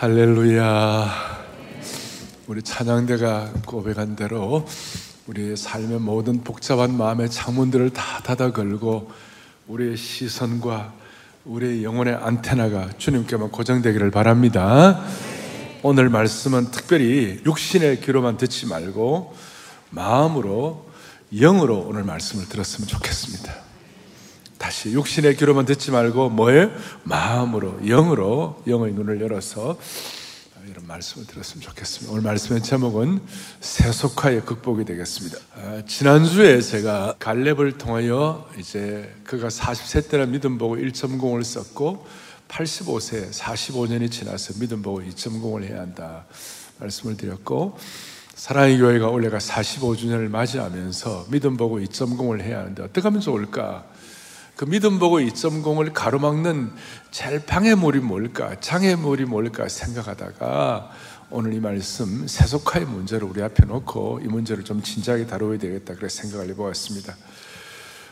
할렐루야. 우리 찬양대가 고백한 대로 우리의 삶의 모든 복잡한 마음의 창문들을 다 닫아 걸고 우리의 시선과 우리의 영혼의 안테나가 주님께만 고정되기를 바랍니다. 오늘 말씀은 특별히 육신의 귀로만 듣지 말고 마음으로 영으로 오늘 말씀을 들었으면 좋겠습니다. 다시 육신의 귀로만 듣지 말고 뭐예요? 마음으로 영으로 영의 눈을 열어서 이런 말씀을 들었으면 좋겠습니다. 오늘 말씀의 제목은 세속화의 극복이 되겠습니다. 아, 지난주에 제가 갈렙을 통하여 이제 그가 40세 때는 믿음 보고 1.0을 썼고 85세 45년이 지나서 믿음 보고 2.0을 해야 한다 말씀을 드렸고 사랑의 교회가 올해가 45주년을 맞이하면서 믿음 보고 2.0을 해야 하는데 어떻게 하면 좋을까? 그 믿음 보고 2.0을 가로막는 제일 방해물이 뭘까? 장애물이 뭘까? 생각하다가 오늘 이 말씀 세속화의 문제를 우리 앞에 놓고 이 문제를 좀 진지하게 다뤄야 되겠다 그래서 생각을 해보았습니다.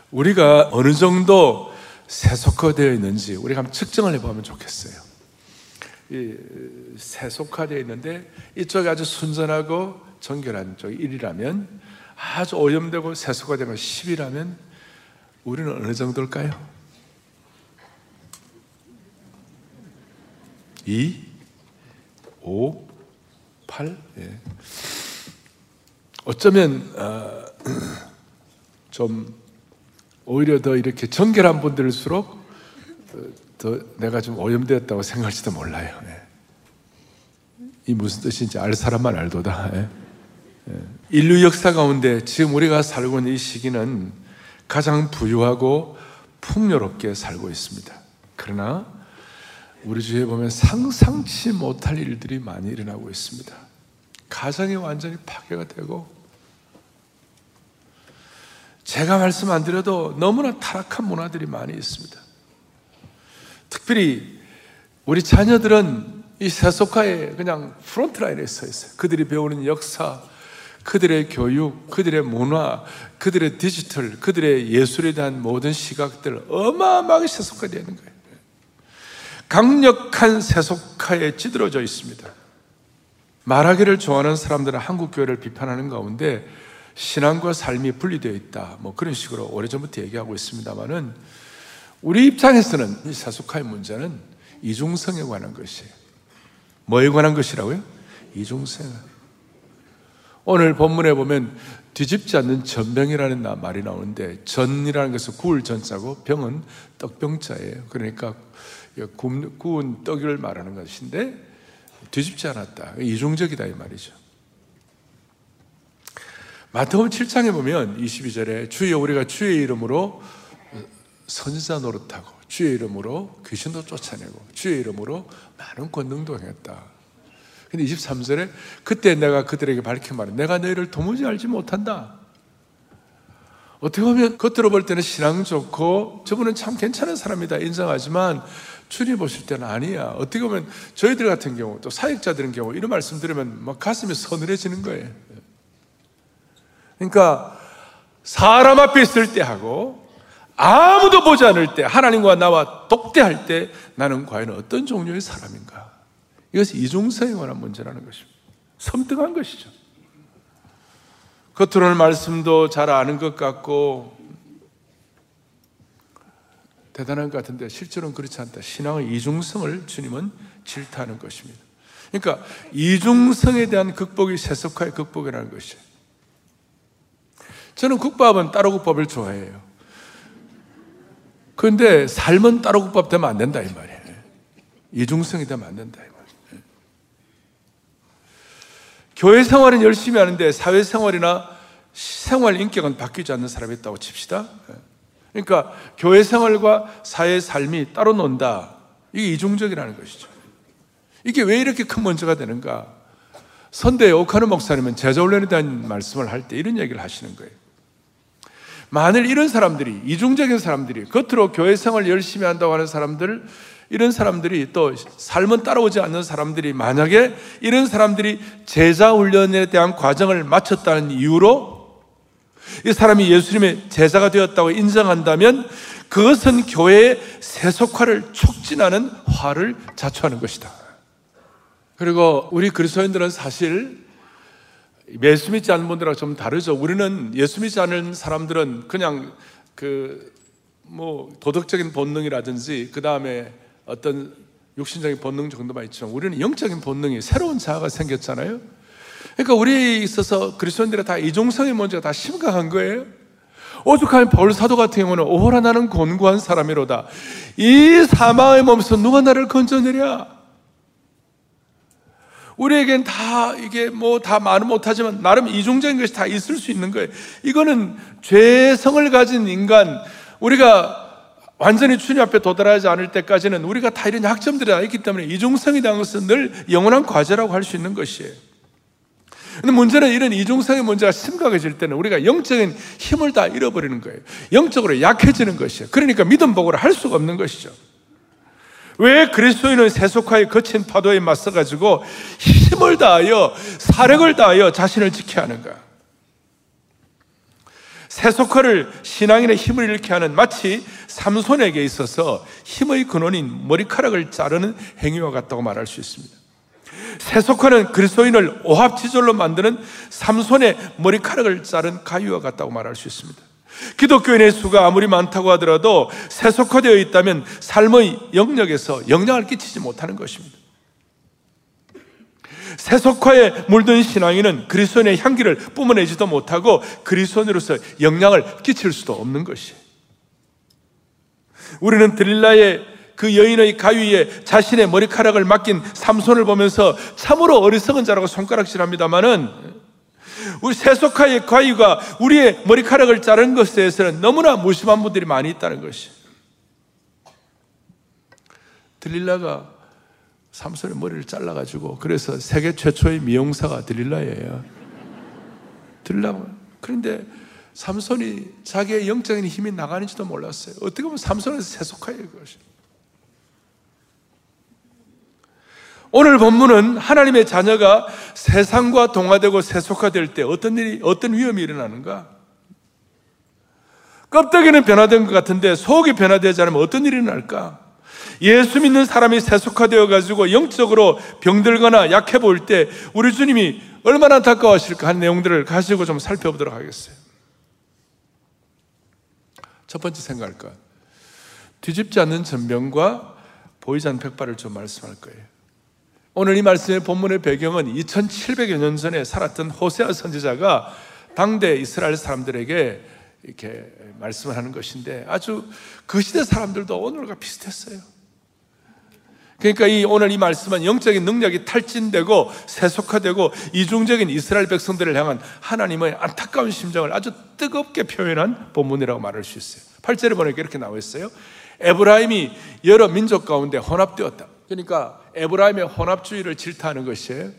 우리가 어느 정도 세속화되어 있는지 우리가 한번 측정을 해보면 좋겠어요. 이 세속화되어 있는데 이쪽이 아주 순전하고 정결한 쪽 1이라면 아주 오염되고 세속화된 건 10이라면 우리는 어느 정도일까요? 2, 5, 8. 예. 어쩌면 어, 좀 오히려 더 이렇게 정결한 분들일수록 더 내가 좀 오염되었다고 생각할지도 몰라요. 예. 이 무슨 뜻인지 알 사람만 알도다. 예. 예. 인류 역사 가운데 지금 우리가 살고 있는 이 시기는 가장 부유하고 풍요롭게 살고 있습니다. 그러나 우리 주위에 보면 상상치 못할 일들이 많이 일어나고 있습니다. 가정이 완전히 파괴가 되고 제가 말씀 안 드려도 너무나 타락한 문화들이 많이 있습니다. 특별히 우리 자녀들은 이 세속화의 그냥 프론트라인에 서 있어요. 그들이 배우는 역사, 그들의 교육, 그들의 문화, 그들의 디지털, 그들의 예술에 대한 모든 시각들 어마어마하게 세속화되는 거예요. 강력한 세속화에 찌들어져 있습니다. 말하기를 좋아하는 사람들은 한국 교회를 비판하는 가운데 신앙과 삶이 분리되어 있다. 뭐 그런 식으로 오래전부터 얘기하고 있습니다만은 우리 입장에서는 이 세속화의 문제는 이중성에 관한 것이에요. 뭐에 관한 것이라고요? 이중성. 오늘 본문에 보면 뒤집지 않는 전병이라는 말이 나오는데 전이라는 것은 구울 전자고 병은 떡병자예요. 그러니까 구운 떡을 말하는 것인데 뒤집지 않았다. 이중적이다 이 말이죠. 마태복음 7장에 보면 22절에 주여 우리가 주의 이름으로 선지자 노릇하고 주의 이름으로 귀신도 쫓아내고 주의 이름으로 많은 권능도 행했다. 근데 23절에 그때 내가 그들에게 밝힌 말은 내가 너희를 도무지 알지 못한다. 어떻게 보면 겉으로 볼 때는 신앙 좋고 저분은 참 괜찮은 사람이다 인정하지만 주님 보실 때는 아니야. 어떻게 보면 저희들 같은 경우 또 사역자들인 경우 이런 말씀 들으면 막 가슴이 서늘해지는 거예요. 그러니까 사람 앞에 있을 때 하고 아무도 보지 않을 때 하나님과 나와 독대할 때 나는 과연 어떤 종류의 사람인가? 이것이 이중성에 관한 문제라는 것입니다. 섬뜩한 것이죠. 겉으로는 말씀도 잘 아는 것 같고 대단한 것 같은데 실제로는 그렇지 않다. 신앙의 이중성을 주님은 질타하는 것입니다. 그러니까 이중성에 대한 극복이 세속화의 극복이라는 것이에요. 저는 국밥은 따로 국밥을 좋아해요. 그런데 삶은 따로 국밥 되면 안 된다 이 말이에요. 이중성이 되면 안 된다. 교회 생활은 열심히 하는데 사회 생활이나 생활 인격은 바뀌지 않는 사람이 있다고 칩시다. 그러니까 교회 생활과 사회 삶이 따로 논다. 이게 이중적이라는 것이죠. 이게 왜 이렇게 큰 문제가 되는가? 선대 오카노 목사님은 제자 훈련에 대한 말씀을 할 때 이런 얘기를 하시는 거예요. 만일 이런 사람들이, 이중적인 사람들이, 겉으로 교회 생활 열심히 한다고 하는 사람들, 이런 사람들이 또 삶은 따라오지 않는 사람들이 만약에 이런 사람들이 제자 훈련에 대한 과정을 마쳤다는 이유로 이 사람이 예수님의 제자가 되었다고 인정한다면 그것은 교회의 세속화를 촉진하는 화를 자초하는 것이다. 그리고 우리 그리스도인들은 사실 예수 믿지 않는 분들하고 좀 다르죠. 우리는 예수 믿지 않는 사람들은 그냥 그 뭐 도덕적인 본능이라든지 그 다음에 어떤 육신적인 본능 정도만 있지만 우리는 영적인 본능이 새로운 자아가 생겼잖아요. 그러니까 우리에 있어서 그리스도인들의 다 이중성의 문제가 다 심각한 거예요. 오죽하면 바울 사도 같은 경우는 오호라 나는 곤고한 사람이로다. 이 사망의 몸에서 누가 나를 건져내랴? 우리에겐 다 이게 뭐 다 말은 못하지만 나름 이중적인 것이 다 있을 수 있는 거예요. 이거는 죄성을 가진 인간, 우리가 완전히 주님 앞에 도달하지 않을 때까지는 우리가 다 이런 약점들이 다 있기 때문에 이중성이 대한 것은 늘 영원한 과제라고 할 수 있는 것이에요. 근데 문제는 이런 이중성의 문제가 심각해질 때는 우리가 영적인 힘을 다 잃어버리는 거예요. 영적으로 약해지는 것이에요. 그러니까 믿음 복을 할 수가 없는 것이죠. 왜 그리스도인은 세속화의 거친 파도에 맞서가지고 힘을 다하여 사력을 다하여 자신을 지켜야 하는가? 세속화를 신앙인의 힘을 잃게 하는 마치 삼손에게 있어서 힘의 근원인 머리카락을 자르는 행위와 같다고 말할 수 있습니다. 세속화는 그리스도인을 오합지졸로 만드는 삼손의 머리카락을 자른 가위와 같다고 말할 수 있습니다. 기독교인의 수가 아무리 많다고 하더라도 세속화되어 있다면 삶의 영역에서 영향을 끼치지 못하는 것입니다. 세속화에 물든 신앙인은 그리스도인의 향기를 뿜어내지도 못하고 그리스도인으로서 영향을 끼칠 수도 없는 것이에요. 우리는 드릴라의 그 여인의 가위에 자신의 머리카락을 맡긴 삼손을 보면서 참으로 어리석은 자라고 손가락질합니다만은 우리 세속화의 가위가 우리의 머리카락을 자른 것에 대해서는 너무나 무심한 분들이 많이 있다는 것이. 드릴라가 삼손의 머리를 잘라가지고 그래서 세계 최초의 미용사가 드릴라예요. 드릴라. 그런데 삼손이 자기의 영적인 힘이 나가는지도 몰랐어요. 어떻게 보면 삼손에서 세속화예요, 그것이. 오늘 본문은 하나님의 자녀가 세상과 동화되고 세속화될 때 어떤 일이, 어떤 위험이 일어나는가? 껍데기는 변화된 것 같은데 속이 변화되지 않으면 어떤 일이 일어날까? 예수 믿는 사람이 세속화되어 가지고 영적으로 병들거나 약해 보일 때 우리 주님이 얼마나 안타까워하실까 하는 내용들을 가지고 좀 살펴보도록 하겠어요. 첫 번째 생각할 것. 뒤집지 않는 전병과 보이지 않는 백발을 좀 말씀할 거예요. 오늘 이 말씀의 본문의 배경은 2700여 년 전에 살았던 호세아 선지자가 당대 이스라엘 사람들에게 이렇게 말씀을 하는 것인데 아주 그 시대 사람들도 오늘과 비슷했어요. 그러니까 이 오늘 이 말씀은 영적인 능력이 탈진되고 세속화되고 이중적인 이스라엘 백성들을 향한 하나님의 안타까운 심정을 아주 뜨겁게 표현한 본문이라고 말할 수 있어요. 8절에 보니까 이렇게 나와 있어요. 에브라임이 여러 민족 가운데 혼합되었다. 그러니까 에브라임의 혼합주의를 질타하는 것이에요.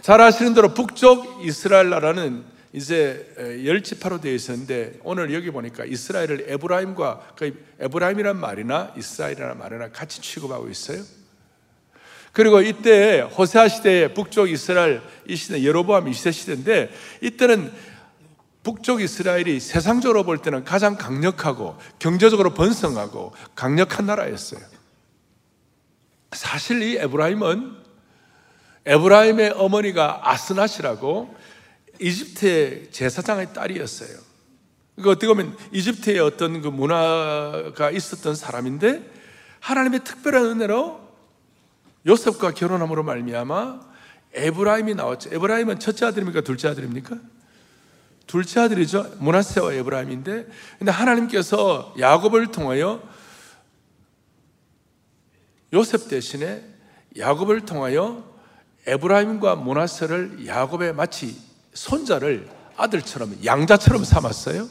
잘 아시는 대로 북쪽 이스라엘 나라는 이제 열 지파로 되어 있었는데 오늘 여기 보니까 이스라엘을 에브라임과 그 에브라임이란 말이나 이스라엘이라는 말이나 같이 취급하고 있어요. 그리고 이때 호세아 시대의 북쪽 이스라엘 이 시대 여로보암 2세 시대인데 이때는 북쪽 이스라엘이 세상적으로 볼 때는 가장 강력하고 경제적으로 번성하고 강력한 나라였어요. 사실 이 에브라임은 에브라임의 어머니가 아스나시라고 이집트의 제사장의 딸이었어요. 그 어떻게 보면 이집트의 어떤 그 문화가 있었던 사람인데 하나님의 특별한 은혜로 요셉과 결혼함으로 말미암아 에브라임이 나왔죠. 에브라임은 첫째 아들입니까? 둘째 아들입니까? 둘째 아들이죠. 문하세와 에브라임인데 근데 하나님께서 야곱을 통하여 요셉 대신에 야곱을 통하여 에브라임과 모나세를 야곱의 마치 손자를 아들처럼 양자처럼 삼았어요.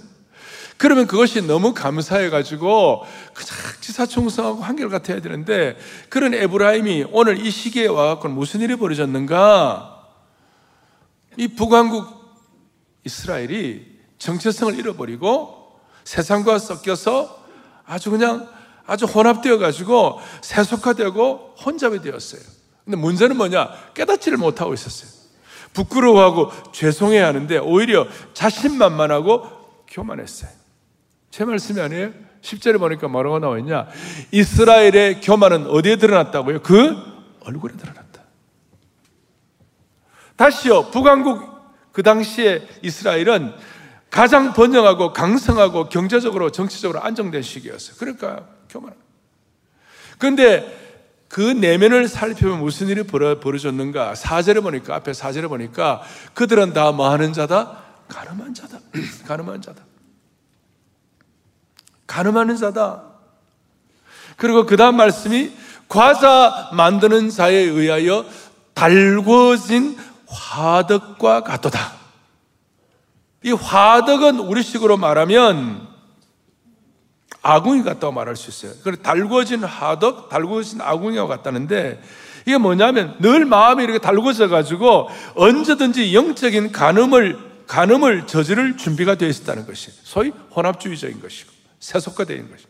그러면 그것이 너무 감사해가지고 그냥 지사충성하고 한결같아야 되는데 그런 에브라임이 오늘 이 시기에 와갖고 무슨 일이 벌어졌는가? 이 북왕국 이스라엘이 정체성을 잃어버리고 세상과 섞여서 아주 그냥 아주 혼합되어 가지고 세속화되고 혼잡이 되었어요. 근데 문제는 뭐냐? 깨닫지를 못하고 있었어요. 부끄러워하고 죄송해야 하는데 오히려 자신만만하고 교만했어요. 제 말씀이 아니에요? 10절에 보니까 뭐라고 나와 있냐? 이스라엘의 교만은 어디에 드러났다고요? 그 얼굴에 드러났다. 다시요, 북왕국 그 당시에 이스라엘은 가장 번영하고 강성하고 경제적으로 정치적으로 안정된 시기였어요. 그러니까 교만. 그런데 그 내면을 살펴보면 무슨 일이 벌어졌는가? 사절에 보니까 앞에 사절에 보니까 그들은 다뭐 하는 자다? 가늠한 자다. 가늠한 자다. 가늠하는 자다. 그리고 그 다음 말씀이 과자 만드는 자에 의하여 달궈진 화덕과 같도다. 이 화덕은 우리식으로 말하면 아궁이 같다고 말할 수 있어요. 그리고 달궈진 화덕, 달궈진 아궁이와 같다는데 이게 뭐냐면 늘 마음이 이렇게 달궈져 가지고 언제든지 영적인 간음을 간음을 저지를 준비가 되어 있었다는 것이 소위 혼합주의적인 것이고 세속화되어 있는 것이.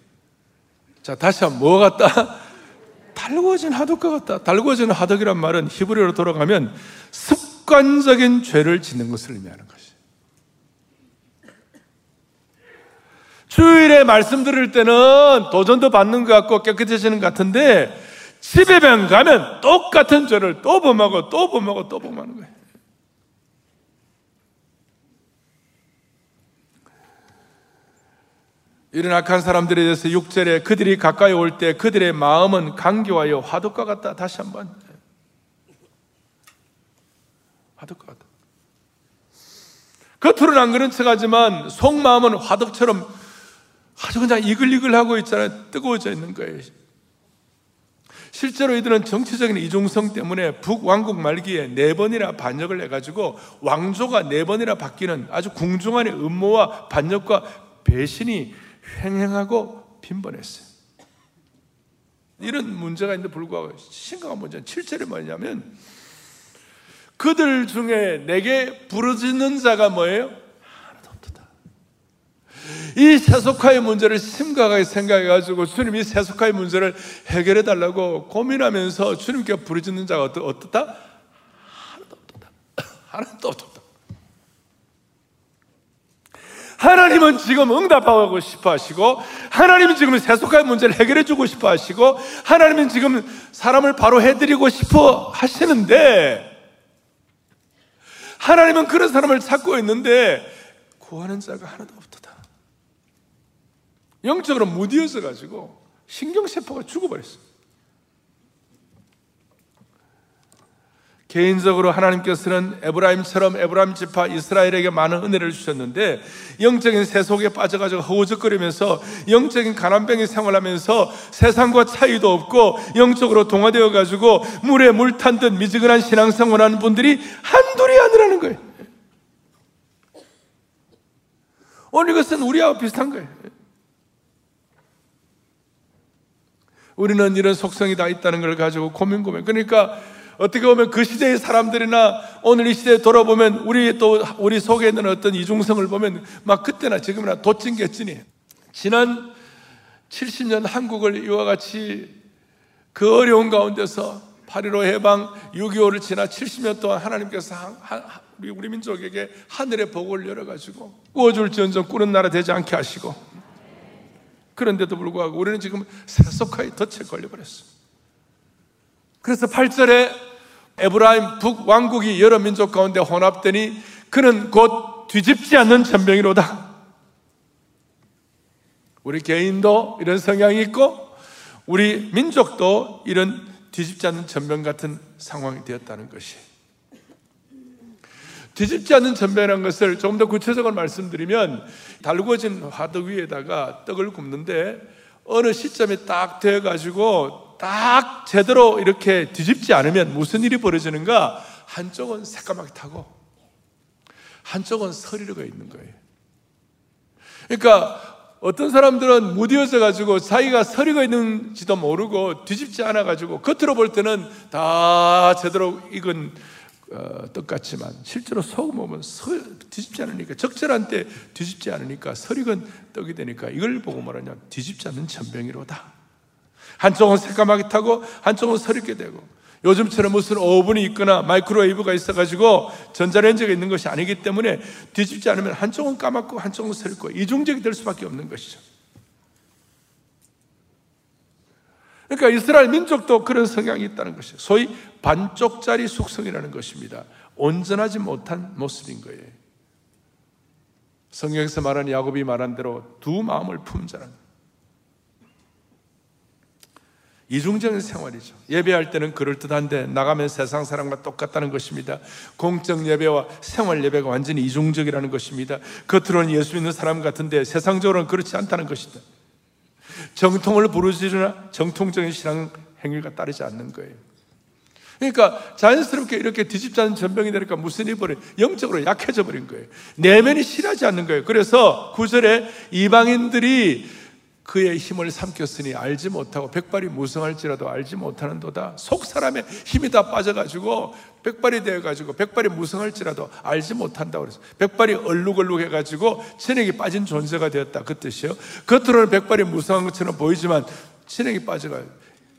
자 다시 한번 뭐 같다? 달궈진 하덕과 같다. 달궈진 하덕이란 말은 히브리어로 돌아가면 습관적인 죄를 짓는 것을 의미하는 것이. 주일에 말씀 들을 때는 도전도 받는 것 같고 깨끗해지는 것 같은데 집에만 가면 똑같은 죄를 또 범하고 또 범하고 또 범하는 거예요. 이런 악한 사람들에 대해서 6절에 그들이 가까이 올 때 그들의 마음은 강교하여 화덕과 같다. 다시 한번. 화덕과 같다. 겉으로는 안 그런 척 하지만 속마음은 화덕처럼 아주 그냥 이글이글하고 있잖아요. 뜨거워져 있는 거예요. 실제로 이들은 정치적인 이중성 때문에 북왕국 말기에 네 번이나 반역을 해가지고 왕조가 네 번이나 바뀌는 아주 궁중한의 음모와 반역과 배신이 횡행하고 빈번했어요. 이런 문제가 있는데 불구하고 심각한 문제는 7절이 뭐냐면 그들 중에 내게 부르짖는 자가 뭐예요? 이 세속화의 문제를 심각하게 생각해가지고 주님 이 세속화의 문제를 해결해 달라고 고민하면서 주님께 부르짖는 자가 어떻, 어떻다? 하나도 없다. 하나도 없다. 하나님은 지금 응답하고 싶어 하시고, 하나님은 지금 세속화의 문제를 해결해 주고 싶어 하시고, 하나님은 지금 사람을 바로 해드리고 싶어 하시는데, 하나님은 그런 사람을 찾고 있는데, 구하는 자가 하나도. 영적으로 무디어서 가지고 신경세포가 죽어버렸어요. 개인적으로 하나님께서는 에브라임처럼 에브라임 지파 이스라엘에게 많은 은혜를 주셨는데 영적인 세속에 빠져가지고 허우적거리면서 영적인 가난병이 생활하면서 세상과 차이도 없고 영적으로 동화되어 가지고 물에 물 탄 듯 미지근한 신앙생활하는 분들이 한둘이 아니라는 거예요. 오늘 이것은 우리하고 비슷한 거예요. 우리는 이런 속성이 다 있다는 걸 가지고 고민 고민. 그러니까 어떻게 보면 그 시대의 사람들이나 오늘 이 시대에 돌아보면 우리 또 우리 속에 있는 어떤 이중성을 보면 막 그때나 지금이나 도찐개찐이 지난 70년 한국을 이와 같이 그 어려운 가운데서 8.15 해방 6.25를 지나 70년 동안 하나님께서 우리, 민족에게 하늘의 복을 열어가지고 구워줄지언정 꾸는 나라 되지 않게 하시고 그런데도 불구하고 우리는 지금 세속화에 덫에 걸려버렸어. 그래서 8절에 에브라임 북왕국이 여러 민족 가운데 혼합되니 그는 곧 뒤집지 않는 전병이로다. 우리 개인도 이런 성향이 있고 우리 민족도 이런 뒤집지 않는 전병 같은 상황이 되었다는 것이 뒤집지 않는 전병이라는 것을 조금 더 구체적으로 말씀드리면 달구어진 화덕 위에다가 떡을 굽는데 어느 시점에 딱 되어가지고 딱 제대로 이렇게 뒤집지 않으면 무슨 일이 벌어지는가? 한쪽은 새까맣게 타고 한쪽은 서리르가 있는 거예요. 그러니까 어떤 사람들은 무디어져 가지고 자기가 서리가 있는지도 모르고 뒤집지 않아 가지고 겉으로 볼 때는 다 제대로 익은 어, 똑같지만 실제로 소금 보면 서, 뒤집지 않으니까 적절한 때 뒤집지 않으니까 설익은 떡이 되니까 이걸 보고 말하냐. 뒤집지 않는 전병이로다. 한쪽은 새까맣게 타고 한쪽은 서리게 되고 요즘처럼 무슨 오븐이 있거나 마이크로웨이브가 있어가지고 전자레인지가 있는 것이 아니기 때문에 뒤집지 않으면 한쪽은 까맣고 한쪽은 서리고 이중적이 될 수밖에 없는 것이죠 그러니까 이스라엘 민족도 그런 성향이 있다는 것이에요. 소위 반쪽짜리 숙성이라는 것입니다. 온전하지 못한 모습인 거예요. 성경에서 말하는 야곱이 말한 대로 두 마음을 품자는 이중적인 생활이죠. 예배할 때는 그럴듯한데 나가면 세상 사람과 똑같다는 것입니다. 공적 예배와 생활 예배가 완전히 이중적이라는 것입니다. 겉으로는 예수 믿는 사람 같은데 세상적으로는 그렇지 않다는 것이다. 정통을 부르지나 정통적인 신앙 행위가 따르지 않는 거예요. 그러니까 자연스럽게 이렇게 뒤집자는 전병이 되니까 무슨 벌어 영적으로 약해져 버린 거예요. 내면이 실하지 않는 거예요. 그래서 구절에 이방인들이 그의 힘을 삼켰으니 알지 못하고 백발이 무성할지라도 알지 못하는도다. 속 사람의 힘이 다 빠져가지고 백발이 되어가지고 백발이 무성할지라도 알지 못한다 그래서 백발이 얼룩얼룩해가지고 체력이 빠진 존재가 되었다 그 뜻이에요. 겉으로는 백발이 무성한 것처럼 보이지만 체력이 빠져가요.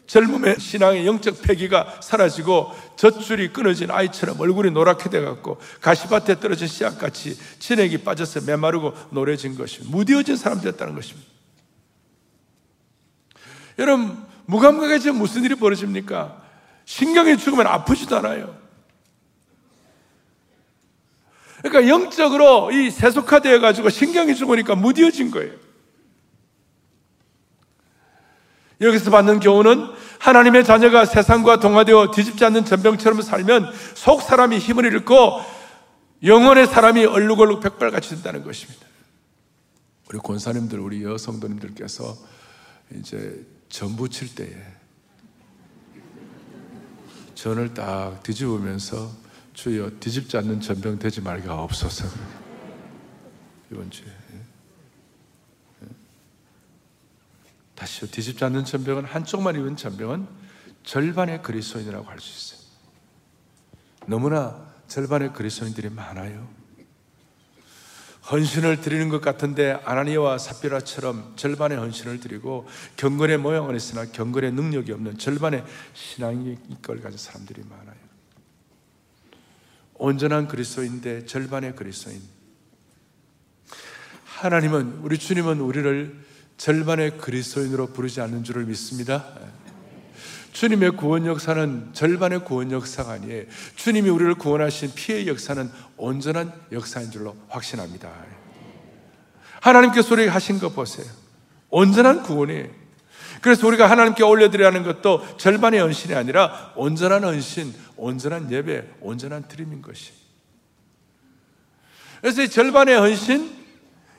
젊음의 신앙의 영적 폐기가 사라지고 젖줄이 끊어진 아이처럼 얼굴이 노랗게 돼갖고 가시밭에 떨어진 씨앗같이 진액이 빠져서 메마르고 노래진 것입니다. 무뎌진 사람 되었다는 것입니다. 여러분, 무감각해 지금 무슨 일이 벌어집니까? 신경이 죽으면 아프지도 않아요. 그러니까 영적으로 이 세속화되어 가지고 신경이 죽으니까 무뎌진 거예요. 여기서 받는 교훈은 하나님의 자녀가 세상과 동화되어 뒤집지 않는 전병처럼 살면 속 사람이 힘을 잃고 영혼의 사람이 얼룩얼룩 백발같이 된다는 것입니다. 우리 권사님들, 우리 여성도님들께서 이제 전 부 칠 때에 전을 딱 뒤집으면서 주여 뒤집지 않는 전병 되지 말가 없어서 이번 주에 예? 다시요 뒤집지 않는 전병은 한쪽만 입은 전병은 절반의 그리스도인이라고 할 수 있어요. 너무나 절반의 그리스도인들이 많아요. 헌신을 드리는 것 같은데 아나니와 삽비라처럼 절반의 헌신을 드리고 경건의 모양은 있으나 경건의 능력이 없는 절반의 신앙의 걸 가진 사람들이 많아요. 온전한 그리스도인데 절반의 그리스도인. 하나님은 우리 주님은 우리를 절반의 그리스도인으로 부르지 않는 줄을 믿습니다. 주님의 구원 역사는 절반의 구원 역사가 아니에요. 주님이 우리를 구원하신 피의 역사는 온전한 역사인 줄로 확신합니다. 하나님께서 우리에게 하신 거 보세요. 온전한 구원이에요. 그래서 우리가 하나님께 올려드리라는 것도 절반의 헌신이 아니라 온전한 헌신, 온전한 예배, 온전한 드림인 것이. 그래서 이 절반의 헌신,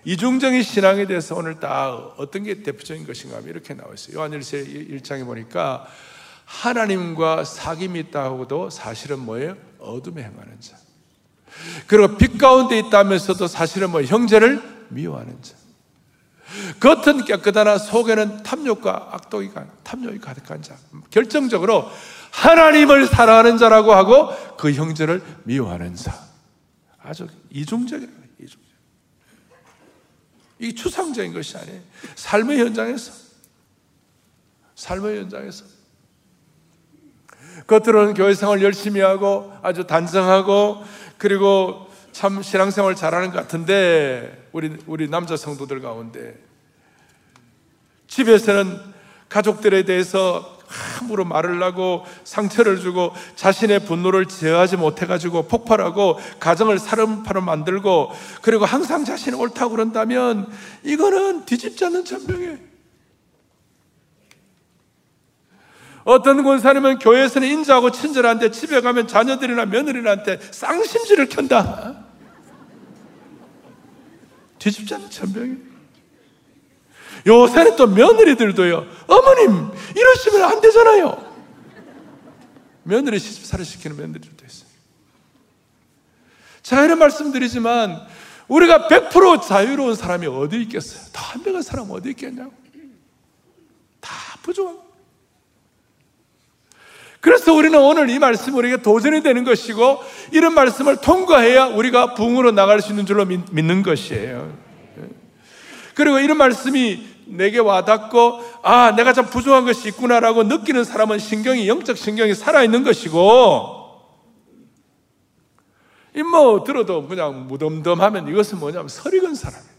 이중적인 신앙에 대해서 오늘 다 어떤 게 대표적인 것인가 하면 이렇게 나와 있어요. 요한일서 1장에 보니까 하나님과 사귐이 있다고도 사실은 뭐예요? 어둠에 행하는 자. 그리고 빛 가운데 있다면서도 사실은 뭐 형제를 미워하는 자. 겉은 깨끗하나 속에는 탐욕과 악독이 탐욕이 가득한 자. 결정적으로 하나님을 사랑하는 자라고 하고 그 형제를 미워하는 자. 아주 이중적이에요. 이중적. 이 추상적인 것이 아니에요. 삶의 현장에서 삶의 현장에서 겉으로는 교회 생활 열심히 하고 아주 단정하고 그리고 참 신앙생활 잘하는 것 같은데 우리 우리 남자 성도들 가운데 집에서는 가족들에 대해서 함부로 말을 하고 상처를 주고 자신의 분노를 제어하지 못해가지고 폭발하고 가정을 사름파로 만들고 그리고 항상 자신이 옳다고 그런다면 이거는 뒤집지 않는 전병이에요. 어떤 권사님은 교회에서는 인자하고 친절한데 집에 가면 자녀들이나 며느리한테 쌍심지를 켠다. 뒤집지 않는 천병이. 요새는 또 며느리들도요, 어머님, 이러시면 안 되잖아요. 며느리 시집살이 시키는 며느리들도 있어요. 제가 이런 말씀 드리지만, 우리가 100% 자유로운 사람이 어디 있겠어요? 다 한명한 사람 어디 있겠냐고. 다 부족한 그래서 우리는 오늘 이 말씀이 우리에게 도전이 되는 것이고 이런 말씀을 통과해야 우리가 부흥으로 나갈 수 있는 줄로 믿는 것이에요. 그리고 이런 말씀이 내게 와닿고 아 내가 참 부족한 것이 있구나라고 느끼는 사람은 신경이 영적 신경이 살아있는 것이고 이뭐 들어도 그냥 무덤덤하면 이것은 뭐냐면 설익은 사람이에요.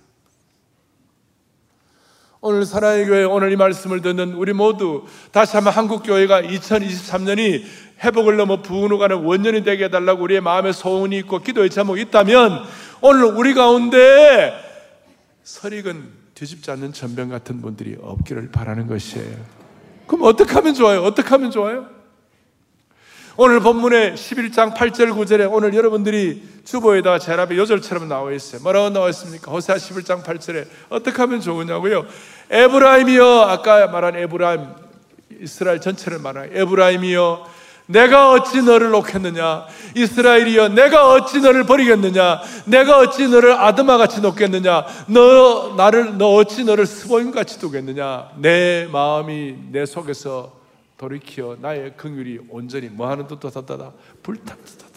오늘 사랑의 교회 오늘 이 말씀을 듣는 우리 모두 다시 한번 한국 교회가 2023년이 회복을 넘어 부흥으로 가는 원년이 되게 해달라고 우리의 마음에 소원이 있고 기도의 제목이 있다면 오늘 우리 가운데 설익은 뒤집지 않는 전병 같은 분들이 없기를 바라는 것이에요. 그럼 어떻게 하면 좋아요? 어떻게 하면 좋아요? 오늘 본문의 11장 8절 9절에 오늘 여러분들이 주보에다가 제랍의 요절처럼 나와 있어요. 뭐라고 나와 있습니까? 호세아 11장 8절에 어떻게 하면 좋으냐고요? 에브라임이여 아까 말한 에브라임 이스라엘 전체를 말한 에브라임이여 내가 어찌 너를 놓겠느냐? 이스라엘이여, 내가 어찌 너를 버리겠느냐? 내가 어찌 너를 아드마 같이 놓겠느냐? 너, 나를, 너 어찌 너를 스보임 같이 두겠느냐? 내 마음이 내 속에서 돌이키어 나의 긍휼이 온전히 뭐하는 듯 다다다 불탄 듯하다.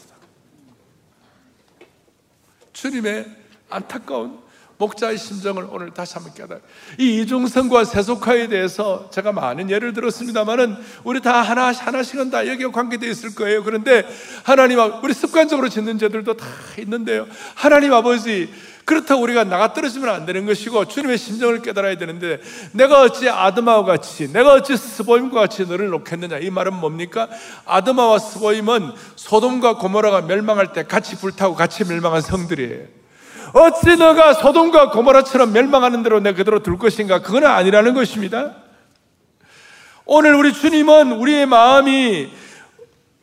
주님의 안타까운 목자의 심정을 오늘 다시 한번 깨달아. 이 이중성과 세속화에 대해서 제가 많은 예를 들었습니다만은 우리 다 하나 하나씩은 다 여기에 관계되어 있을 거예요. 그런데 하나님 우리 습관적으로 짓는 죄들도 다 있는데요. 하나님 아버지 그렇다고 우리가 나가 떨어지면 안 되는 것이고 주님의 심정을 깨달아야 되는데 내가 어찌 아드마와 같이 내가 어찌 스보임과 같이 너를 놓겠느냐 이 말은 뭡니까? 아드마와 스보임은 소돔과 고모라가 멸망할 때 같이 불타고 같이 멸망한 성들이에요. 어찌 너가 소돔과 고모라처럼 멸망하는 대로 내 그대로 둘 것인가? 그건 아니라는 것입니다. 오늘 우리 주님은 우리의 마음이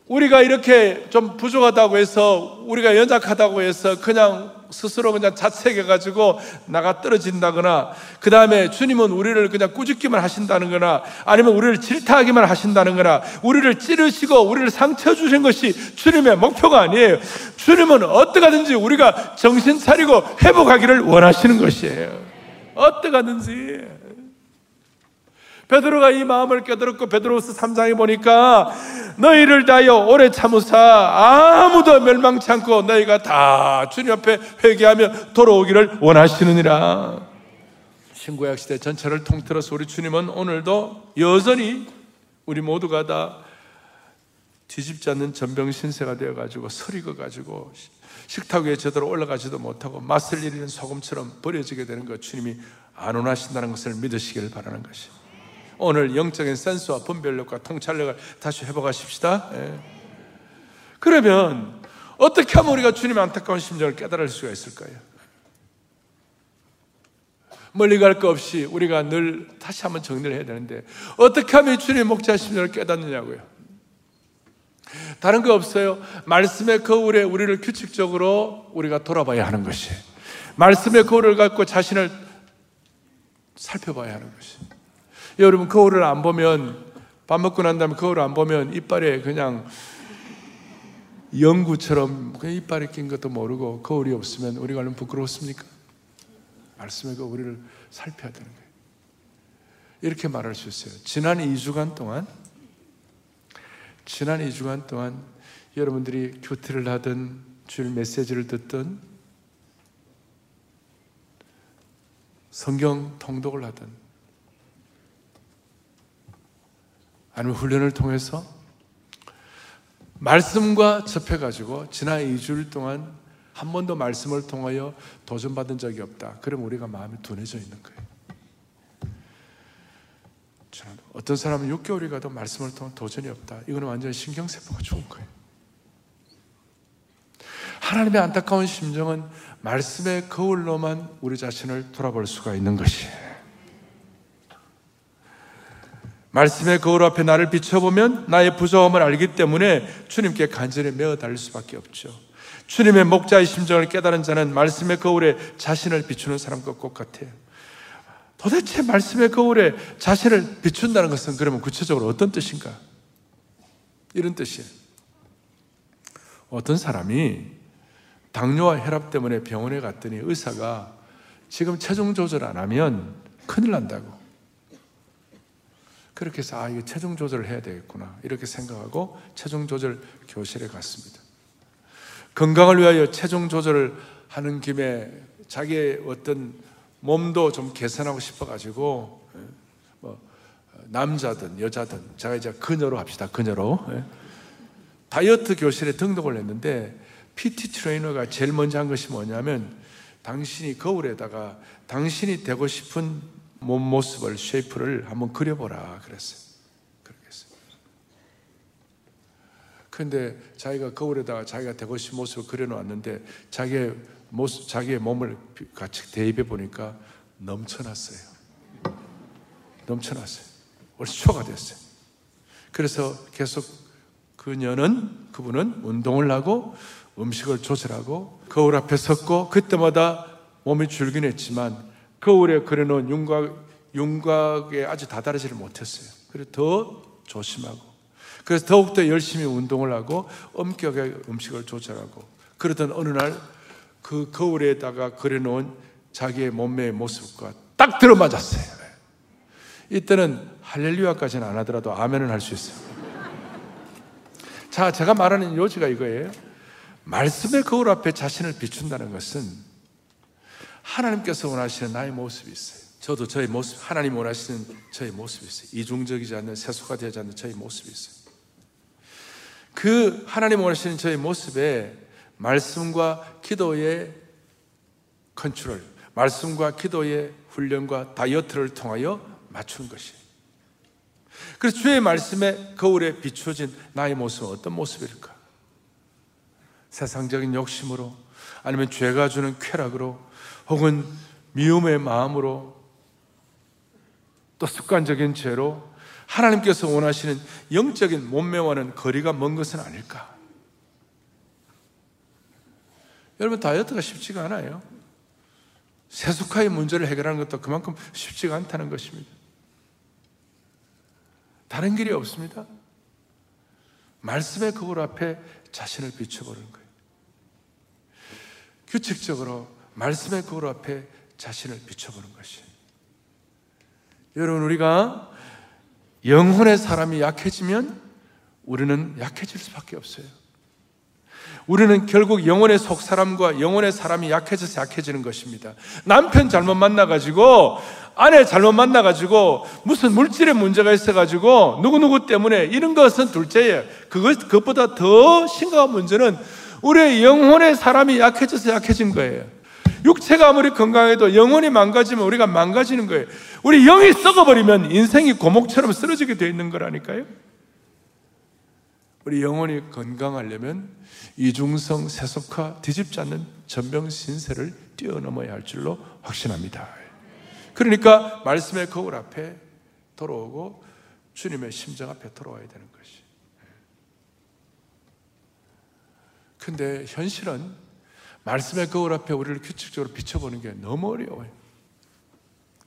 우리가 이렇게 좀 부족하다고 해서 우리가 연약하다고 해서 그냥 스스로 그냥 자책해가지고 나가 떨어진다거나, 그 다음에 주님은 우리를 그냥 꾸짖기만 하신다는 거나, 아니면 우리를 질타하기만 하신다는 거나, 우리를 찌르시고 우리를 상처 주신 것이 주님의 목표가 아니에요. 주님은 어떻게든지 우리가 정신 차리고 회복하기를 원하시는 것이에요. 어떻게든지. 베드로가 이 마음을 깨달았고 베드로스 3장에 보니까 너희를 다하여 오래 참으사 아무도 멸망치 않고 너희가 다 주님 앞에 회개하며 돌아오기를 원하시느니라. 신구약 시대 전체를 통틀어서 우리 주님은 오늘도 여전히 우리 모두가 다 뒤집지 않는 전병 신세가 되어 가지고 서리거 가지고 식탁 위에 제대로 올라가지도 못하고 맛을 잃는 소금처럼 버려지게 되는 것 주님이 안 원하신다는 것을 믿으시기를 바라는 것입니다. 오늘 영적인 센스와 분별력과 통찰력을 다시 회복하십시다. 예. 그러면 어떻게 하면 우리가 주님의 안타까운 심정을 깨달을 수가 있을까요? 멀리 갈 거 없이 우리가 늘 다시 한번 정리를 해야 되는데 어떻게 하면 주님의 목자 심정을 깨닫느냐고요? 다른 거 없어요. 말씀의 거울에 우리를 규칙적으로 우리가 돌아봐야 하는 것이 말씀의 거울을 갖고 자신을 살펴봐야 하는 것이 여러분 거울을 안 보면 밥 먹고 난 다음에 거울을 안 보면 이빨에 그냥 연구처럼 그냥 이빨에 낀 것도 모르고 거울이 없으면 우리가 얼마나 부끄럽습니까? 말씀의 거울을 살펴야 되는 거예요. 이렇게 말할 수 있어요. 지난 2주간 동안 지난 2주간 동안 여러분들이 교태를 하든 주일 메시지를 듣든 성경 통독을 하든 아니면 훈련을 통해서 말씀과 접해가지고 지난 2주일 동안 한 번도 말씀을 통하여 도전받은 적이 없다. 그럼 우리가 마음이 둔해져 있는 거예요. 어떤 사람은 6개월이 가도 말씀을 통한 도전이 없다. 이거는 완전히 신경세포가 좋은 거예요. 하나님의 안타까운 심정은 말씀의 거울로만 우리 자신을 돌아볼 수가 있는 것이에요. 말씀의 거울 앞에 나를 비춰보면 나의 부족함을 알기 때문에 주님께 간절히 메어 달릴 수밖에 없죠. 주님의 목자의 심정을 깨달은 자는 말씀의 거울에 자신을 비추는 사람과 똑같아요. 도대체 말씀의 거울에 자신을 비춘다는 것은 그러면 구체적으로 어떤 뜻인가? 이런 뜻이에요. 어떤 사람이 당뇨와 혈압 때문에 병원에 갔더니 의사가 지금 체중 조절 안 하면 큰일 난다고. 그렇게 해서 아, 이거 체중 조절을 해야 되겠구나. 이렇게 생각하고 체중 조절 교실에 갔습니다. 건강을 위하여 체중 조절을 하는 김에 자기의 어떤 몸도 좀 개선하고 싶어가지고 예, 뭐 남자든 여자든 제가 이제 그녀로 합시다. 그녀로 예. 다이어트 교실에 등록을 했는데 PT 트레이너가 제일 먼저 한 것이 뭐냐면 당신이 거울에다가 당신이 되고 싶은 몸 모습을 쉐이프를 한번 그려보라 그랬어요. 그러겠어요. 근데 자기가 거울에다가 자기가 되고 싶은 모습을 그려놓았는데 자기의 모습, 자기의 몸을 같이 대입해 보니까 넘쳐났어요. 넘쳐났어요. 얼초가 됐어요. 그래서 계속 그녀는 그분은 운동을 하고 음식을 조절하고 거울 앞에 섰고 그때마다 몸이 줄긴 했지만 거울에 그려놓은 윤곽, 윤곽에 아주 다다르지를 못했어요. 그래서 더 조심하고 그래서 더욱더 열심히 운동을 하고 엄격하게 음식을 조절하고 그러던 어느 날 그 거울에다가 그려놓은 자기의 몸매의 모습과 딱 들어맞았어요. 이때는 할렐루야까지는 안 하더라도 아멘은 할 수 있어요. 자, 제가 말하는 요지가 이거예요. 말씀의 거울 앞에 자신을 비춘다는 것은 하나님께서 원하시는 나의 모습이 있어요. 저도 저의 모습, 하나님 원하시는 저의 모습이 있어요. 이중적이지 않는 세속화 되지 않는 저의 모습이 있어요. 그 하나님 원하시는 저의 모습에 말씀과 기도의 컨트롤, 말씀과 기도의 훈련과 다이어트를 통하여 맞추는 것이에요. 그래서 주의 말씀에 거울에 비추어진 나의 모습은 어떤 모습일까? 세상적인 욕심으로 아니면 죄가 주는 쾌락으로 혹은 미움의 마음으로 또 습관적인 죄로 하나님께서 원하시는 영적인 몸매와는 거리가 먼 것은 아닐까? 여러분 다이어트가 쉽지가 않아요. 세속화의 문제를 해결하는 것도 그만큼 쉽지가 않다는 것입니다. 다른 길이 없습니다. 말씀의 거울 앞에 자신을 비춰보는 거예요. 규칙적으로 말씀의 거울 앞에 자신을 비춰보는 것이에요. 여러분, 우리가 영혼의 사람이 약해지면 우리는 약해질 수밖에 없어요. 우리는 결국 영혼의 속 사람과 영혼의 사람이 약해져서 약해지는 것입니다. 남편 잘못 만나가지고, 아내 잘못 만나가지고, 무슨 물질의 문제가 있어가지고, 누구누구 때문에 이런 것은 둘째예요. 그것, 그것보다 더 심각한 문제는 우리의 영혼의 사람이 약해져서 약해진 거예요. 육체가 아무리 건강해도 영혼이 망가지면 우리가 망가지는 거예요. 우리 영이 썩어버리면 인생이 고목처럼 쓰러지게 되어 있는 거라니까요. 우리 영혼이 건강하려면 이중성 세속화 뒤집지 않는 전병신세를 뛰어넘어야 할 줄로 확신합니다. 그러니까 말씀의 거울 앞에 돌아오고 주님의 심정 앞에 돌아와야 되는 것이. 근데 현실은 말씀의 거울 앞에 우리를 규칙적으로 비춰보는 게 너무 어려워요.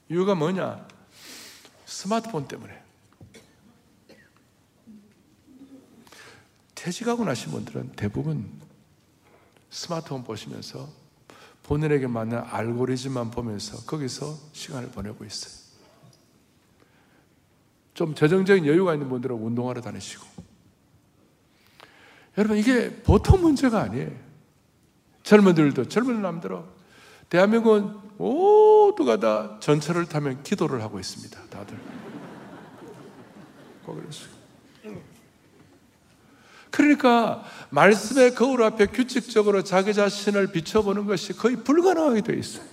이유가 뭐냐? 스마트폰 때문에. 퇴직하고 나신 분들은 대부분 스마트폰 보시면서 본인에게 맞는 알고리즘만 보면서 거기서 시간을 보내고 있어요. 좀 재정적인 여유가 있는 분들은 운동하러 다니시고. 여러분, 이게 보통 문제가 아니에요. 젊은들도, 젊은 남들은 대한민국은 모두가 다 전철을 타면 기도를 하고 있습니다. 다들. 그러니까 말씀의 거울 앞에 규칙적으로 자기 자신을 비춰보는 것이 거의 불가능하게 되어 있어요.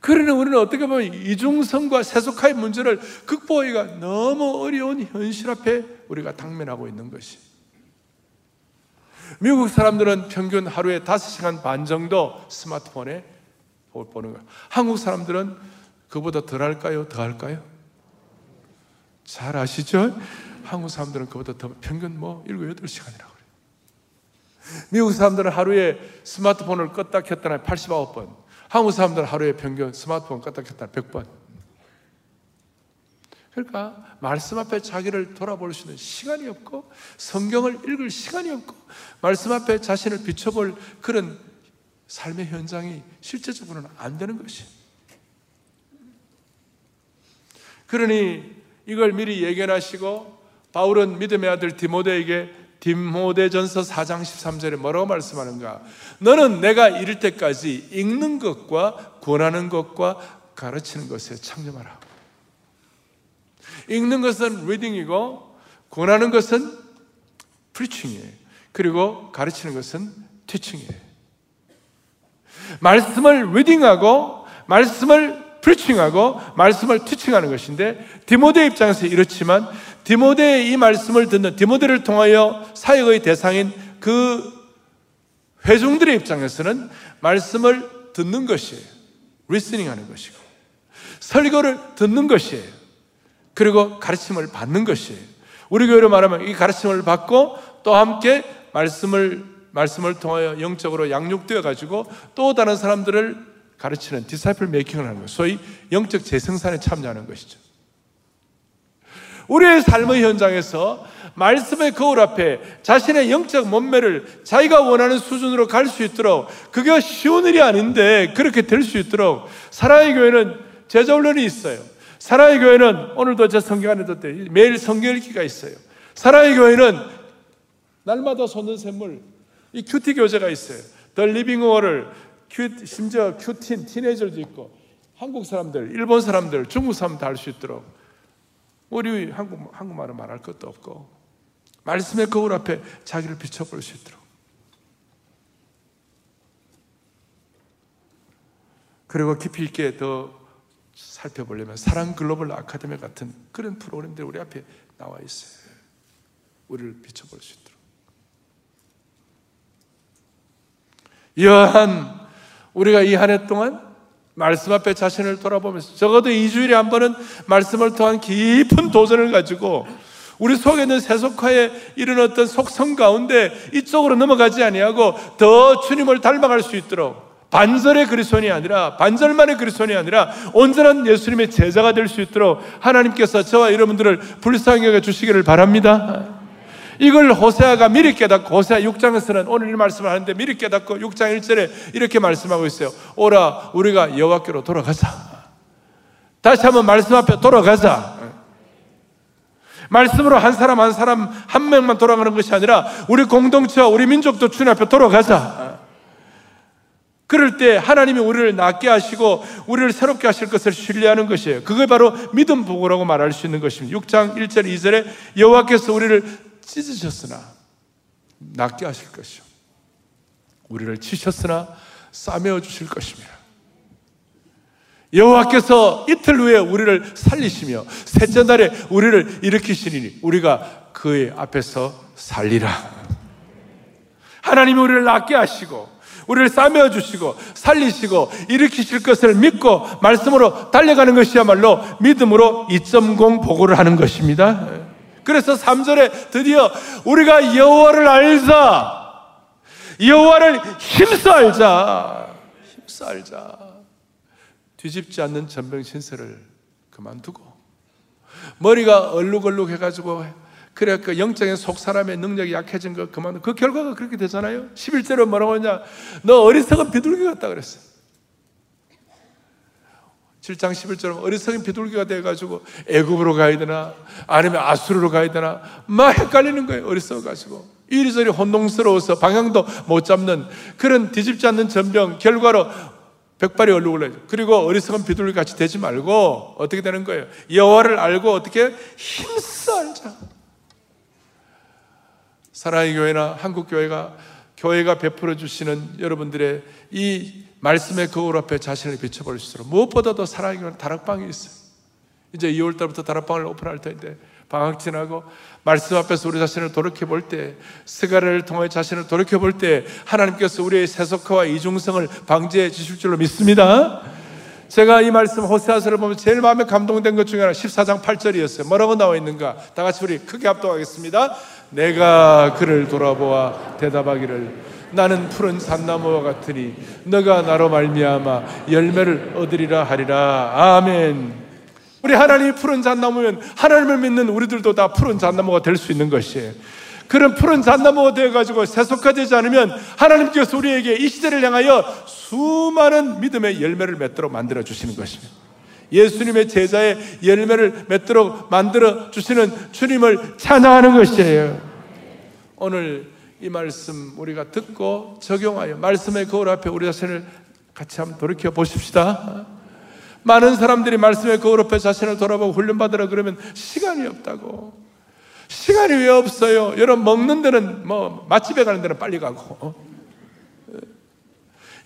그러나 우리는 어떻게 보면 이중성과 세속화의 문제를 극복하기가 너무 어려운 현실 앞에 우리가 당면하고 있는 것이. 미국 사람들은 평균 하루에 5시간 반 정도 스마트폰에 보는 거예요. 한국 사람들은 그보다 덜 할까요? 더 할까요? 잘 아시죠? 한국 사람들은 그보다 더 평균 뭐 7, 8시간이라고 그래요. 미국 사람들은 하루에 스마트폰을 껐다 켰다 89번. 한국 사람들은 하루에 평균 스마트폰 껐다 켰다 100번. 그러니까 말씀 앞에 자기를 돌아볼 수 있는 시간이 없고 성경을 읽을 시간이 없고 말씀 앞에 자신을 비춰볼 그런 삶의 현장이 실제적으로는 안 되는 것이. 그러니 이걸 미리 예견하시고 바울은 믿음의 아들 디모데에게 디모데전서 4장 13절에 뭐라고 말씀하는가? 너는 내가 이를 때까지 읽는 것과 권하는 것과 가르치는 것에 착념하라. 읽는 것은 reading이고 권하는 것은 preaching이에요. 그리고 가르치는 것은 teaching이에요. 말씀을 reading하고 말씀을 preaching하고 말씀을 teaching하는 것인데 디모데 입장에서 이렇지만 디모데의 이 말씀을 듣는 디모데를 통하여 사역의 대상인 그 회중들의 입장에서는 말씀을 듣는 것이에요. listening 하는 것이고 설교를 듣는 것이에요. 그리고 가르침을 받는 것이에요. 우리 교회로 말하면 이 가르침을 받고 또 함께 말씀을 말씀을 통하여 영적으로 양육되어 가지고 또 다른 사람들을 가르치는 disciple making을 하는 거예요. 소위 영적 재생산에 참여하는 것이죠. 우리의 삶의 현장에서 말씀의 거울 앞에 자신의 영적 몸매를 자기가 원하는 수준으로 갈 수 있도록 그게 쉬운 일이 아닌데 그렇게 될 수 있도록 사랑의 교회는 제자훈련이 있어요. 사랑의 교회는 오늘도 제 성경 안에 뒀대 매일 성경 읽기가 있어요. 사랑의 교회는 날마다 솟는 샘물 이 큐티 교재가 있어요. 더 리빙 워를 큐, 심지어 큐틴 티네이저도 있고 한국 사람들, 일본 사람들, 중국 사람들 할수 있도록 우리 한국 한국말은 말할 것도 없고 말씀의 거울 앞에 자기를 비춰볼 수 있도록. 그리고 깊이 있게 더 살펴보려면 사랑 글로벌 아카데미 같은 그런 프로그램들이 우리 앞에 나와 있어요. 우리를 비춰볼 수 있도록. 이러한 우리가 이 한 해 동안 말씀 앞에 자신을 돌아보면서 적어도 2주일에 한 번은 말씀을 통한 깊은 도전을 가지고 우리 속에 있는 세속화에 이런 어떤 속성 가운데 이쪽으로 넘어가지 아니하고 더 주님을 닮아갈 수 있도록 반절의 그리스도인이 아니라 반절만의 그리스도인이 아니라 온전한 예수님의 제자가 될 수 있도록 하나님께서 저와 여러분들을 불쌍히 여겨 주시기를 바랍니다. 이걸 호세아가 미리 깨닫고 호세아 6장에서는 오늘 이 말씀을 하는데 미리 깨닫고 6장 1절에 이렇게 말씀하고 있어요. 오라 우리가 여호와께로 돌아가자. 다시 한번 말씀 앞에 돌아가자. 말씀으로 한 사람 한 사람 한 명만 돌아가는 것이 아니라 우리 공동체와 우리 민족도 주님 앞에 돌아가자. 그럴 때 하나님이 우리를 낫게 하시고 우리를 새롭게 하실 것을 신뢰하는 것이에요. 그게 바로 믿음 보고라고 말할 수 있는 것입니다. 6장 1절 2절에 여호와께서 우리를 찢으셨으나 낫게 하실 것이요. 우리를 치셨으나 싸매어 주실 것입니다. 여호와께서 이틀 후에 우리를 살리시며 셋째 날에 우리를 일으키시니 우리가 그의 앞에서 살리라. 하나님이 우리를 낫게 하시고 우리를 싸매어 주시고 살리시고 일으키실 것을 믿고 말씀으로 달려가는 것이야말로 믿음으로 2.0 보고를 하는 것입니다. 그래서 3절에 드디어 우리가 여호와를 알자. 여호와를 힘써 알자. 힘써 알자. 뒤집지 않는 전병 신세를 그만두고 머리가 얼룩얼룩 해가지고 그래 그 영적인 속 사람의 능력이 약해진 거 그만 그 결과가 그렇게 되잖아요. 11절에 뭐라고 하냐? 너 어리석은 비둘기 같다 그랬어. 7장 11절은 어리석은 비둘기가 돼가지고 애굽으로 가야 되나 아니면 아수르로 가야 되나 막 헷갈리는 거예요. 어리석어가지고 이리저리 혼동스러워서 방향도 못 잡는 그런 뒤집지 않는 전병 결과로 백발이 얼룩을 내죠. 그리고 어리석은 비둘기 같이 되지 말고 어떻게 되는 거예요? 여호와를 알고 어떻게 힘써 알자. 사랑의 교회나 한국 교회가 교회가 베풀어 주시는 여러분들의 이 말씀의 거울 앞에 자신을 비춰볼 수 있도록 무엇보다도 사랑의 교회는 다락방이 있어요. 이제 2월 달부터 다락방을 오픈할 텐데 방학 지나고 말씀 앞에서 우리 자신을 돌이켜 볼 때, 스가를 통해 자신을 돌이켜 볼 때, 하나님께서 우리의 세속화와 이중성을 방지해 주실 줄로 믿습니다. 제가 이 말씀 호세아서를 보면 제일 마음에 감동된 것 중에 하나 14장 8절이었어요. 뭐라고 나와 있는가? 다 같이 우리 크게 합동하겠습니다. 내가 그를 돌아보아 대답하기를 나는 푸른 산나무와 같으니 너가 나로 말미암아 열매를 얻으리라 하리라. 아멘. 우리 하나님이 푸른 잣나무면 하나님을 믿는 우리들도 다 푸른 잣나무가 될 수 있는 것이에요. 그런 푸른 잣나무가 되어가지고 세속화되지 않으면 하나님께서 우리에게 이 시대를 향하여 수많은 믿음의 열매를 맺도록 만들어 주시는 것입니다. 예수님의 제자의 열매를 맺도록 만들어 주시는 주님을 찬양하는 것이에요. 오늘 이 말씀 우리가 듣고 적용하여 말씀의 거울 앞에 우리 자신을 같이 한번 돌이켜 보십시다. 많은 사람들이 말씀의 거울 앞에 자신을 돌아보고 훈련받으라 그러면 시간이 없다고. 시간이 왜 없어요? 여러분, 먹는 데는 뭐, 맛집에 가는 데는 빨리 가고. 어?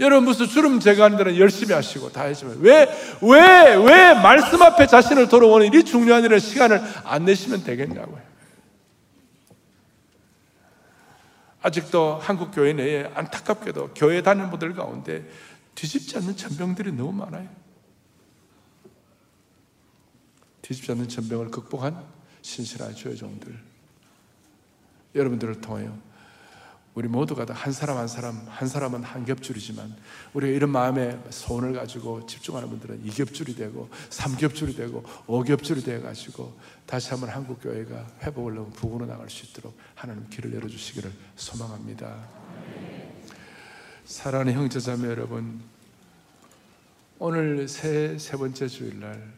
여러분 무슨 주름 제거하는 데는 열심히 하시고 다 하시면 왜 왜 왜 말씀 앞에 자신을 돌아오는 이 중요한 일에 시간을 안 내시면 되겠냐고요. 아직도 한국 교회 내에 안타깝게도 교회 다니는 분들 가운데 뒤집지 않는 전병들이 너무 많아요. 뒤집지 않는 전병을 극복한 신실한 주의 종들. 여러분들을 통하여 우리 모두가 다 한 사람 한 사람 한 사람은 한 겹줄이지만 우리가 이런 마음의 소원을 가지고 집중하는 분들은 이 겹줄이 되고 삼 겹줄이 되고 오 겹줄이 되어 가지고 다시 한번 한국 교회가 회복을 넘어 부으로 나갈 수 있도록 하나님 길을 열어 주시기를 소망합니다. 사랑하는 형제자매 여러분, 오늘 세, 세 번째 주일날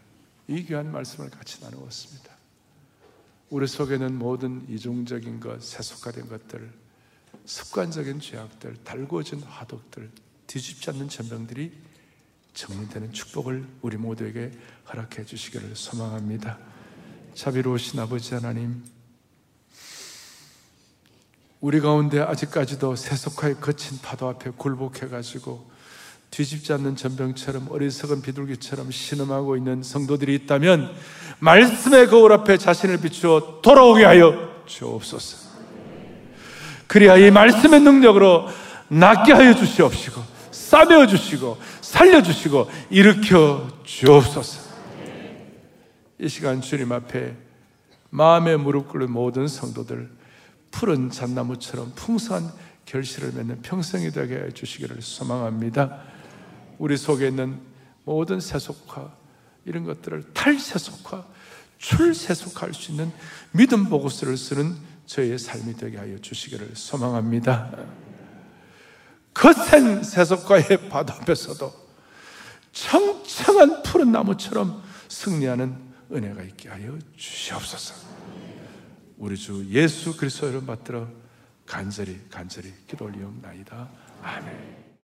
이 귀한 말씀을 같이 나누었습니다. 우리 속에는 모든 이중적인 것, 세속화된 것들, 습관적인 죄악들, 달구어진 화독들, 뒤집지 않는 전병들이 정리되는 축복을 우리 모두에게 허락해 주시기를 소망합니다. 자비로우신 아버지 하나님, 우리 가운데 아직까지도 세속화의 거친 파도 앞에 굴복해가지고 뒤집지 않는 전병처럼 어리석은 비둘기처럼 신음하고 있는 성도들이 있다면 말씀의 거울 앞에 자신을 비추어 돌아오게 하여 주옵소서. 그래야 이 말씀의 능력으로 낫게 하여 주시옵시고 싸매어 주시고 살려 주시고 일으켜 주옵소서. 이 시간 주님 앞에 마음에 무릎 꿇는 모든 성도들 푸른 잣나무처럼 풍성한 결실을 맺는 평생이 되게 해 주시기를 소망합니다. 우리 속에 있는 모든 세속화 이런 것들을 탈세속화, 출세속화할 수 있는 믿음 보고서를 쓰는 저희의 삶이 되게 하여 주시기를 소망합니다. 거센 세속과의 바다 앞에서도 청청한 푸른 나무처럼 승리하는 은혜가 있게 하여 주시옵소서. 우리 주 예수 그리스도를 받들어 간절히 간절히 기도 올리옵나이다. 아멘.